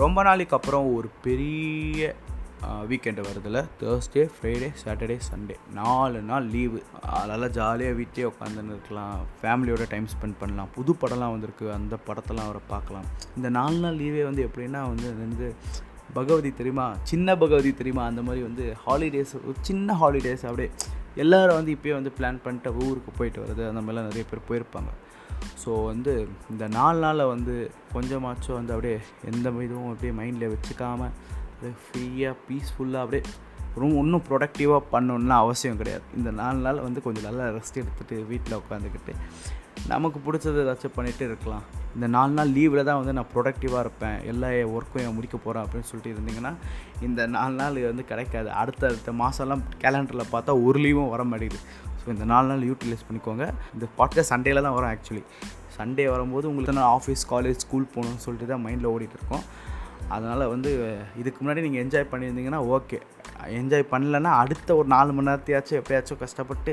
ரொம்ப நாளைக்கு அப்புறம் ஒரு பெரிய வீக்கெண்டு வரதில் தேர்ஸ்டே ஃப்ரைடே சாட்டர்டே சண்டே நாலு நாள் லீவு அதனால் ஜாலியாக வீட்டிலே உட்காந்துன்னு இருக்கலாம். ஃபேமிலியோட டைம் ஸ்பெண்ட் பண்ணலாம். புது படம்லாம் வந்திருக்கு. அந்த படத்தெல்லாம் அவரை பார்க்கலாம். இந்த நாலு நாள் லீவே வந்து எப்படின்னா வந்து அது வந்து பகவதி தெரியுமா? சின்ன பகவதி தெரியுமா? அந்த மாதிரி வந்து ஹாலிடேஸ் ஒரு சின்ன ஹாலிடேஸ் அப்படியே எல்லோரும் வந்து இப்போயே வந்து பிளான் பண்ணிட்டு ஊருக்கு போயிட்டு வருது அந்த மாதிரிலாம் நிறைய பேர் போயிருப்பாங்க. ஸோ வந்து இந்த நாலு நாளில் வந்து கொஞ்சமாச்சும் வந்து அப்படியே எந்த இதுவும் அப்படியே மைண்டில் வச்சுக்காமல் அப்படியே ஃப்ரீயாக பீஸ்ஃபுல்லாக அப்படியே ரொம்ப ஒன்றும் ப்ரொடக்டிவாக பண்ணணுன்னா அவசியம் கிடையாது. இந்த நாலு நாள் வந்து கொஞ்சம் நல்லா ரெஸ்ட் எடுத்துகிட்டு வீட்டில் உட்காந்துக்கிட்டு நமக்கு பிடிச்சது ஏதாச்சும் பண்ணிகிட்டு இருக்கலாம். இந்த நாலு நாள் லீவில் தான் வந்து நான் ப்ரொடக்டிவாக இருப்பேன். எல்லா ஒர்க்கும் என் முடிக்க போகிறேன் அப்படின்னு சொல்லிட்டு இருந்தீங்கன்னா இந்த நாலு நாள் வந்து கிடைக்காது. அடுத்த அடுத்த மாதம்லாம் கேலண்டரில் பார்த்தா ஒரு லீவும் வர மாட்டேங்குது. ஸோ இந்த நாலு நாள் யூட்டிலைஸ் பண்ணிக்கோங்க. இந்த பாட்காஸ்ட் சண்டேல தான் வரும் ஆக்சுவலி சண்டே வரும்போது உங்களுக்கு நான் ஆஃபீஸ் காலேஜ் ஸ்கூல் போகணும்னு சொல்லிட்டு தான் மைண்டில் ஓடிட்டு இருக்கோம். அதனால் வந்து இதுக்கு முன்னாடி நீங்கள் என்ஜாய் பண்ணியிருந்தீங்கன்னா ஓகே என்ஜாய் பண்ணலன்னா அடுத்த ஒரு நாலு மணி நேரத்தையாச்சும் எப்பயாச்சும் கஷ்டப்பட்டு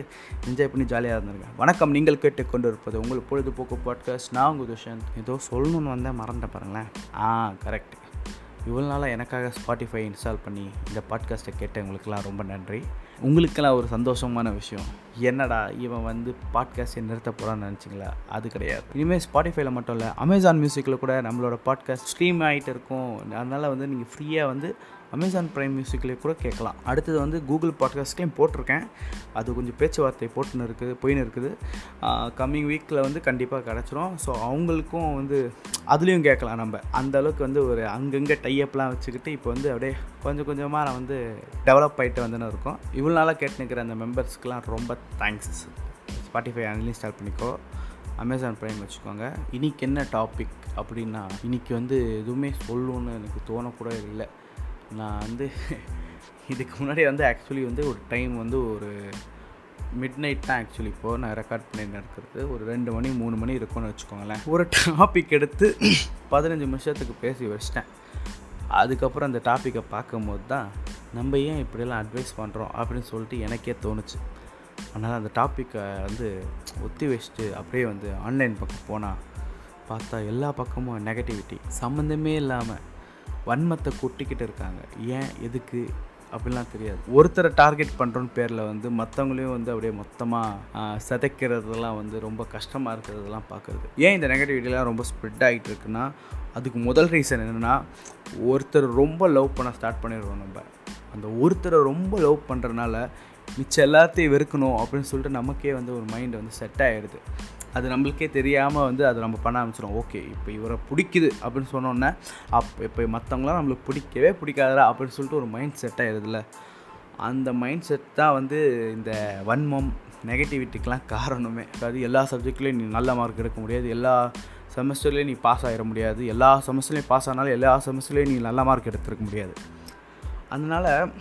என்ஜாய் பண்ணி ஜாலியாக இருந்திருங்க. வணக்கம் நீங்கள் கேட்டு கொண்டு இருப்பது உங்கள் பொழுதுபோக்கு பாட்காஸ்ட் நான் உங்கள் துஷன் ஏதோ சொல்லணும்னு வந்தேன் மறந்துட்டேன் பாருங்களேன். ஆ கரெக்ட் இவ்வளோ நாளாக எனக்காக ஸ்பாட்டிஃபை இன்ஸ்டால் பண்ணி இந்த பாட்காஸ்ட்டை கேட்டவங்களுக்கெல்லாம் ரொம்ப நன்றி. உங்களுக்கெல்லாம் ஒரு சந்தோஷமான விஷயம். என்னடா இவன் வந்து பாட்காஸ்ட்டை நிறுத்த போகிறான்னு நினச்சிங்களா? அது கிடையாது. இனிமேல் ஸ்பாட்டிஃபைல மட்டும் இல்லை அமேசான் மியூசிக்கில் கூட நம்மளோட பாட்காஸ்ட் ஸ்ட்ரீம் ஆகிட்டு இருக்கும். அதனால் வந்து நீங்கள் ஃப்ரீயாக வந்து அமேசான் ப்ரைம் மியூசிக்லேயே கூட கேட்கலாம். அடுத்தது வந்து கூகுள் பாட்காஸ்ட்லேயும் போட்டிருக்கேன். அது கொஞ்சம் பேச்சுவார்த்தை போட்டுன்னு இருக்குது போயின்னு இருக்குது. கம்மிங் வீக்கில் வந்து கண்டிப்பாக கிடச்சிரும். ஸோ அவங்களுக்கும் வந்து அதுலேயும் கேட்கலாம் நம்ம. அந்த அளவுக்கு வந்து ஒரு அங்கங்கே டைஅப்லாம் வச்சுக்கிட்டு இப்போ வந்து அப்படியே கொஞ்சம் கொஞ்சமாக நான் வந்து டெவலப் ஆகிட்டு வந்துன்னு இருக்கோம். இவ்வளோ நாளாக கேட்டுனுக்கிற அந்த மெம்பர்ஸ்க்கெலாம் ரொம்ப தேங்க்ஸ் ஸ்பாட்டிஃபை அன்இன்ஸ்டால் பண்ணிக்கோ. அமேசான் ப்ரைம் வச்சுக்கோங்க. இன்றைக்கி என்ன டாபிக் அப்படின்னா இன்றைக்கி வந்து எதுவுமே சொல்லணுன்னு எனக்கு தோணக்கூட இல்லை. நான் வந்து இதுக்கு முன்னாடி வந்து ஆக்சுவலி வந்து ஒரு டைம் வந்து ஒரு மிட் நைட் தான் ஆக்சுவலி இப்போது நான் ரெக்கார்ட் பண்ணிட்டு இருக்கிறது ஒரு ரெண்டு மணி மூணு மணி இருக்கும்னு வச்சுக்கோங்களேன். ஒரு டாபிக் எடுத்து பதினஞ்சு நிமிஷத்துக்கு பேசி வச்சிட்டேன். அதுக்கப்புறம் அந்த டாப்பிக்கை பார்க்கும்போது தான் நம்ம ஏன் இப்படியெல்லாம் அட்வைஸ் பண்ணுறோம் அப்படின்னு சொல்லிட்டு எனக்கே தோணுச்சு. அதனால் அந்த டாப்பிக்கை வந்து ஒத்தி வச்சுட்டு அப்படியே வந்து ஆன்லைன் பக்கம் போனால் பார்த்தா எல்லா பக்கமும் நெகட்டிவிட்டி சம்மந்தமே இல்லாமல் வன்மத்தை கொட்டிக்கிட்டு இருக்காங்க. ஏன்? எதுக்கு? அப்படிலாம் தெரியாது. ஒருத்தரை டார்கெட் பண்ணுறோன்னு பேரில் வந்து மற்றவங்களையும் வந்து அப்படியே மொத்தமாக சிதைக்கிறதுலாம் வந்து ரொம்ப கஷ்டமாக இருக்கிறதெல்லாம் பார்க்குறது. ஏன் இந்த நெகட்டிவிட்டிலாம் ரொம்ப ஸ்ப்ரெட் ஆகிட்டு இருக்குன்னா அதுக்கு முதல் ரீசன் என்னென்னா ஒருத்தர் ரொம்ப லவ் பண்ண ஸ்டார்ட் பண்ணிடுவோம் நம்ம. அந்த ஒருத்தரை ரொம்ப லவ் பண்ணுறதுனால மிச்சம் எல்லாத்தையும் வெறுக்கணும் அப்படின்னு சொல்லிட்டு நமக்கே வந்து ஒரு மைண்டு வந்து செட் ஆகிடுது அது நம்மளுக்கே தெரியாமல் வந்து அதை நம்ம பண்ண ஆரம்பிச்சிடும் ஓகே இப்போ இவரை பிடிக்குது அப்படின்னு சொன்னோன்னே அப் இப்போ மற்றவங்களாம் நம்மளுக்கு பிடிக்கவே பிடிக்காதா அப்படின்னு சொல்லிட்டு ஒரு மைண்ட் செட் ஆகிடுதுல அந்த மைண்ட் செட் தான் வந்து இந்த வன்மம் நெகட்டிவிட்டிக்கெலாம் காரணமே. அதாவது எல்லா சப்ஜெக்ட்லேயும் நீ நல்ல மார்க் எடுக்க முடியாது. எல்லா செமஸ்டர்லேயும் நீ பாஸ் ஆகிட முடியாது. எல்லா செமஸ்டர்லேயும் பாஸ் ஆனாலும் எல்லா செமஸ்டர்லேயும் நீ நல்ல மார்க் எடுத்துருக்க முடியாது. அதனால்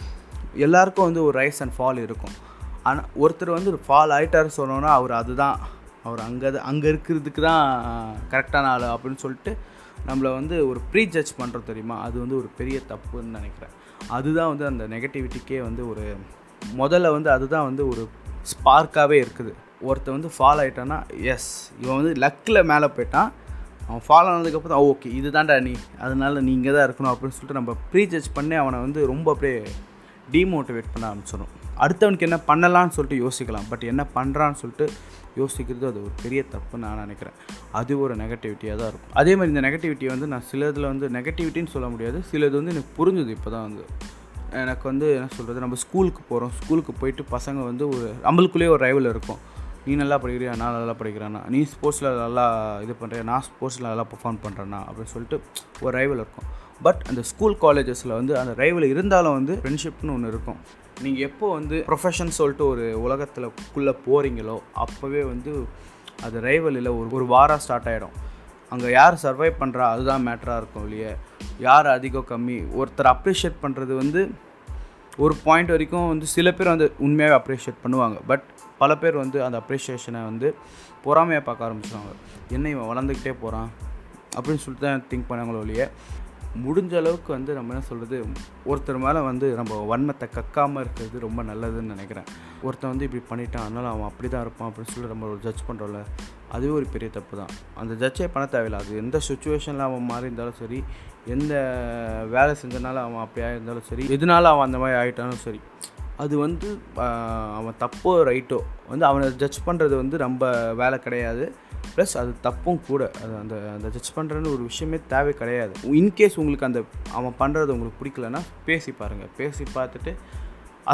எல்லாருக்கும் வந்து ஒரு ரைஸ் அண்ட் ஃபால் இருக்கும். ஆனால் ஒருத்தர் வந்து ஃபால் ஆகிட்டார் சொன்னோன்னா அவர் அதுதான். அவர் அங்கே அங்கே இருக்கிறதுக்கு தான் கரெக்டான ஆள் அப்படின்னு சொல்லிட்டு நம்மளை வந்து ஒரு ப்ரீ ஜட்ஜ் பண்ணுறோம் தெரியுமா? அது வந்து ஒரு பெரிய தப்புன்னு நினைக்கிறேன். அதுதான் வந்து அந்த நெகட்டிவிட்டிக்கே வந்து ஒரு முதல்ல வந்து அதுதான் வந்து ஒரு ஸ்பார்க்காகவே இருக்குது. ஒருத்தர் வந்து ஃபால் ஆகிட்டான்னா எஸ் இவன் வந்து லக்கில் மேலே போயிட்டான். அவன் ஃபாலோ ஆனதுக்கப்புறம் தான் ஓகே இது தான்டா நீ. அதனால நீங்கள் தான் இருக்கணும் அப்படின்னு சொல்லிட்டு நம்ம ப்ரீ ஜட்ஜ் பண்ணி அவனை வந்து ரொம்ப அப்படியே டீமோட்டிவேட் பண்ண ஆரம்பிச்சிடும் அடுத்தவனுக்கு என்ன பண்ணலான்னு சொல்லிட்டு யோசிக்கலாம். பட் என்ன பண்ணுறான்னு சொல்லிட்டு யோசிக்கிறது அது ஒரு பெரிய தப்புன்னு நான் நினைக்கிறேன். அது ஒரு நெகட்டிவிட்டியாக தான் இருக்கும். அதே மாதிரி இந்த நெகட்டிவிட்டி வந்து நான் சிலதில் வந்து நெகட்டிவிட்டின்னு சொல்ல முடியாது. சிலது வந்து எனக்கு புரிஞ்சுது இப்போ தான் வந்து. எனக்கு வந்து என்ன சொல்கிறது நம்ம ஸ்கூலுக்கு போகிறோம் ஸ்கூலுக்கு போயிட்டு பசங்க வந்து ஒரு நம்மளுக்குள்ளேயே ஒரு ரைவல் இருக்கும். நீ நல்லா படிக்கிறியா? நான் நல்லா படிக்கிறேன்னா. நீ ஸ்போர்ட்ஸில் நல்லா இது பண்ணுறியா நான் ஸ்போர்ட்ஸில் நல்லா பர்ஃபார்ம் பண்ணுறேன்னா அப்படின்னு சொல்லிட்டு ஒரு ரைவல் இருக்கும். பட் அந்த ஸ்கூல் காலேஜஸில் வந்து அந்த ரைவல் இருந்தாலும் வந்து ஃப்ரெண்ட்ஷிப்னு ஒன்று இருக்கும். நீங்கள் எப்போ வந்து ப்ரொஃபஷன் சொல்லிட்டு ஒரு உலகத்தில் குள்ளே போகிறீங்களோ அப்போவே வந்து அது ரைவல் இல்லை ஒரு ஒரு வாரம் ஸ்டார்ட் ஆகிடும் அங்கே யார் சர்வைவ் பண்ணுறா அதுதான் மேட்டராக இருக்கும் இல்லையே. யார் அதிகம் கம்மி? ஒருத்தர் அப்ரிஷியேட் பண்ணுறது வந்து ஒரு பாயிண்ட் வரைக்கும் வந்து சில பேர் வந்து உண்மையாகவே அப்ரிஷியேட் பண்ணுவாங்க. பட் பல பேர் வந்து அந்த அப்ரிஷியேஷனை வந்து பொறாமையாக பார்க்க ஆரம்பிச்சுவாங்க என்ன இவன் வளர்ந்துக்கிட்டே போகிறான் அப்படின்னு சொல்லிட்டு தான் திங்க் பண்ணாங்களோ ஒழிய முடிஞ்ச அளவுக்கு வந்து நம்ம என்ன சொல்கிறது ஒருத்தர் மேலே வந்து நம்ம வன்மத்தை கக்காமல் இருக்கிறது ரொம்ப நல்லதுன்னு நினைக்கிறேன். ஒருத்தன் வந்து இப்படி பண்ணிட்டான் அதனால் அவன் அப்படி தான் இருப்பான் அப்படின்னு சொல்லி நம்ம ஒரு ஜட்ஜ் பண்ணுறோம்ல அதுவே ஒரு பெரிய தப்பு தான். அந்த ஜட்ஜே பண்ண தேவையில்லை. அது எந்த சுச்சுவேஷனில் அவன் மாறி இருந்தாலும் சரி எந்த வேலை செஞ்சனால அவன் அப்படியாக இருந்தாலும் சரி எதனால அவன் அந்த மாதிரி ஆகிட்டாலும் சரி அது வந்து அவன் தப்போ ரைட்டோ வந்து அவனை ஜட்ஜ் பண்ணுறது வந்து ரொம்ப வேலை கிடையாது. ப்ளஸ் அது தப்பும் கூட. அது அந்த அந்த ஜட்ஜ் பண்ணுறன்னு ஒரு விஷயமே தேவை கிடையாது. இன்கேஸ் உங்களுக்கு அந்த அவன் பண்ணுறது உங்களுக்கு பிடிக்கலன்னா பேசி பாருங்கள் பேசி பார்த்துட்டு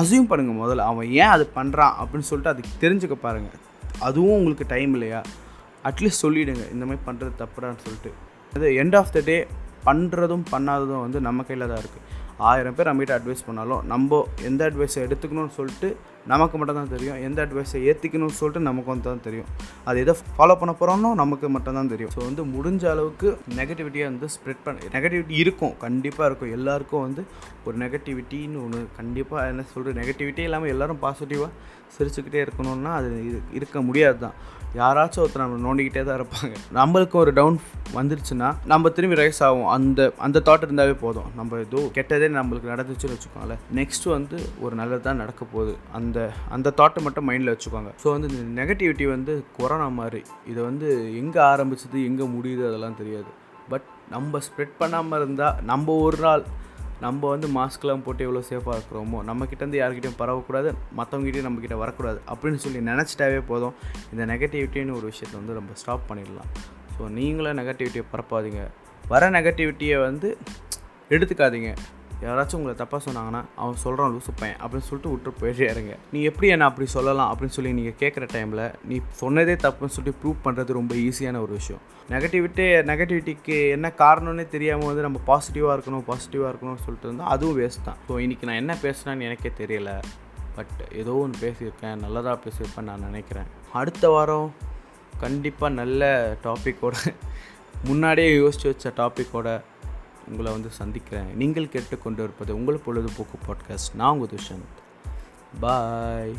அசியூம் பண்ணுங்கள் முதல்ல. அவன் ஏன் அது பண்ணுறான் அப்படின்னு சொல்லிட்டு அதுக்கு தெரிஞ்சுக்க பாருங்கள் அதுவும் உங்களுக்கு டைம் இல்லையா? அட்லீஸ்ட் சொல்லிவிடுங்க இந்த மாதிரி பண்ணுறது தப்புடான்னு சொல்லிட்டு. அது எண்ட் ஆஃப் த டே பண்ணுறதும் பண்ணாததும் வந்து நம்ம கையில் தான் இருக்குது ஆயிரம் பேர் நம்மகிட்ட அட்வைஸ் பண்ணாலும் நம்ம எந்த அட்வைஸை எடுத்துக்கணும்னு சொல்லிட்டு நமக்கு மட்டும் தான் தெரியும். எந்த அட்வைஸை ஏற்றிக்கணும்னு சொல்லிட்டு நமக்கு வந்து தான் தெரியும். அது எதை ஃபாலோ பண்ண போகிறோம்னோ நமக்கு மட்டும் தான் தெரியும். ஸோ வந்து முடிஞ்ச அளவுக்கு நெகட்டிவிட்டியாக வந்து ஸ்ப்ரெட் பண்ண நெகட்டிவிட்டி இருக்கும். கண்டிப்பாக இருக்கும். எல்லாருக்கும் வந்து ஒரு நெகட்டிவிட்டின்னு ஒன்று கண்டிப்பாக என்ன சொல்கிறது நெகட்டிவிட்டி இல்லாமல் எல்லோரும் பாசிட்டிவாக சிரிச்சுக்கிட்டே இருக்கணும்னா அது இருக்க முடியாது தான் யாராச்சும் ஒருத்தர் நம்ம நோண்டிக்கிட்டே தான் இருப்பாங்க. நம்மளுக்கு ஒரு டவுன் வந்துருச்சுன்னா நம்ம திரும்பி ரைஸ் ஆகும் அந்த அந்த தாட் இருந்தாவே போதும். நம்ம ஏதோ கெட்டதே நம்மளுக்கு நடந்துச்சுன்னு வச்சுக்கோங்களேன். நெக்ஸ்ட் வந்து ஒரு நல்லது தான் நடக்க போகுது. அந்த அந்த தாட்டை மட்டும் மைண்டில் வச்சுக்கோங்க. ஸோ வந்து இந்த நெகட்டிவிட்டி வந்து கொரோனா மாதிரி இதை வந்து எங்கே ஆரம்பிச்சது எங்கே முடியுது அதெல்லாம் தெரியாது. பட் நம்ம ஸ்ப்ரெட் பண்ணாமல் இருந்தால் நம்ம ஒரு நாள் நம்ம வந்து மாஸ்க்லாம் போட்டு எவ்வளோ சேஃபாக இருக்கிறோமோ நம்மக்கிட்டேருந்து யாருக்கிட்டையும் பரவக்கூடாது மற்றவங்ககிட்டயும் நம்மக்கிட்ட வரக்கூடாது அப்படின்னு சொல்லி நினச்சிட்டாவே போதும். இந்த நெகட்டிவிட்டின்னு ஒரு விஷயத்தை வந்து நம்ம ஸ்டாப் பண்ணிடலாம். ஸோ நீங்களும் நெகட்டிவிட்டியை பரப்பாதீங்க. வர நெகட்டிவிட்டியை வந்து எடுத்துக்காதீங்க. யாராச்சும் உங்களை தப்பாக சொன்னாங்கன்னா அவன் சொல்கிறான் லூசுப்பேன் அப்படின்னு சொல்லிட்டு விட்டு போயிட்டே நீ எப்படி என்ன அப்படி சொல்லலாம் அப்படின்னு சொல்லி நீங்கள் கேட்குற டைமில் நீ சொன்னதே தப்புன்னு சொல்லிட்டு ப்ரூவ் பண்ணுறது ரொம்ப ஈஸியான ஒரு விஷயம். நெகட்டிவிட்டி நெகட்டிவிட்டிக்கு என்ன காரணம்னே தெரியாமல் வந்து நம்ம பாசிட்டிவாக இருக்கணும் பாசிட்டிவாக இருக்கணும்னு சொல்லிட்டு இருந்தால் அதுவும் வேஸ்ட் தான். ஸோ இன்றைக்கி நான் என்ன பேசுனேன்னு எனக்கே தெரியல. பட் ஏதோ ஒன்று பேசியிருக்கேன் நல்லதாக பேசியிருப்பேன் நான் நினைக்கிறேன். அடுத்த வாரம் கண்டிப்பாக நல்ல டாப்பிக்கோட முன்னாடியே யோசித்து வச்ச டாப்பிக்கோட உங்களை வந்து சந்திக்கிறேன். நீங்கள் கேட்டுக்கொண்டு இருப்பது உங்கள் பொழுதுபோக்கு பாட்காஸ்ட் நான் உங்கள் துஷந்த் பாய்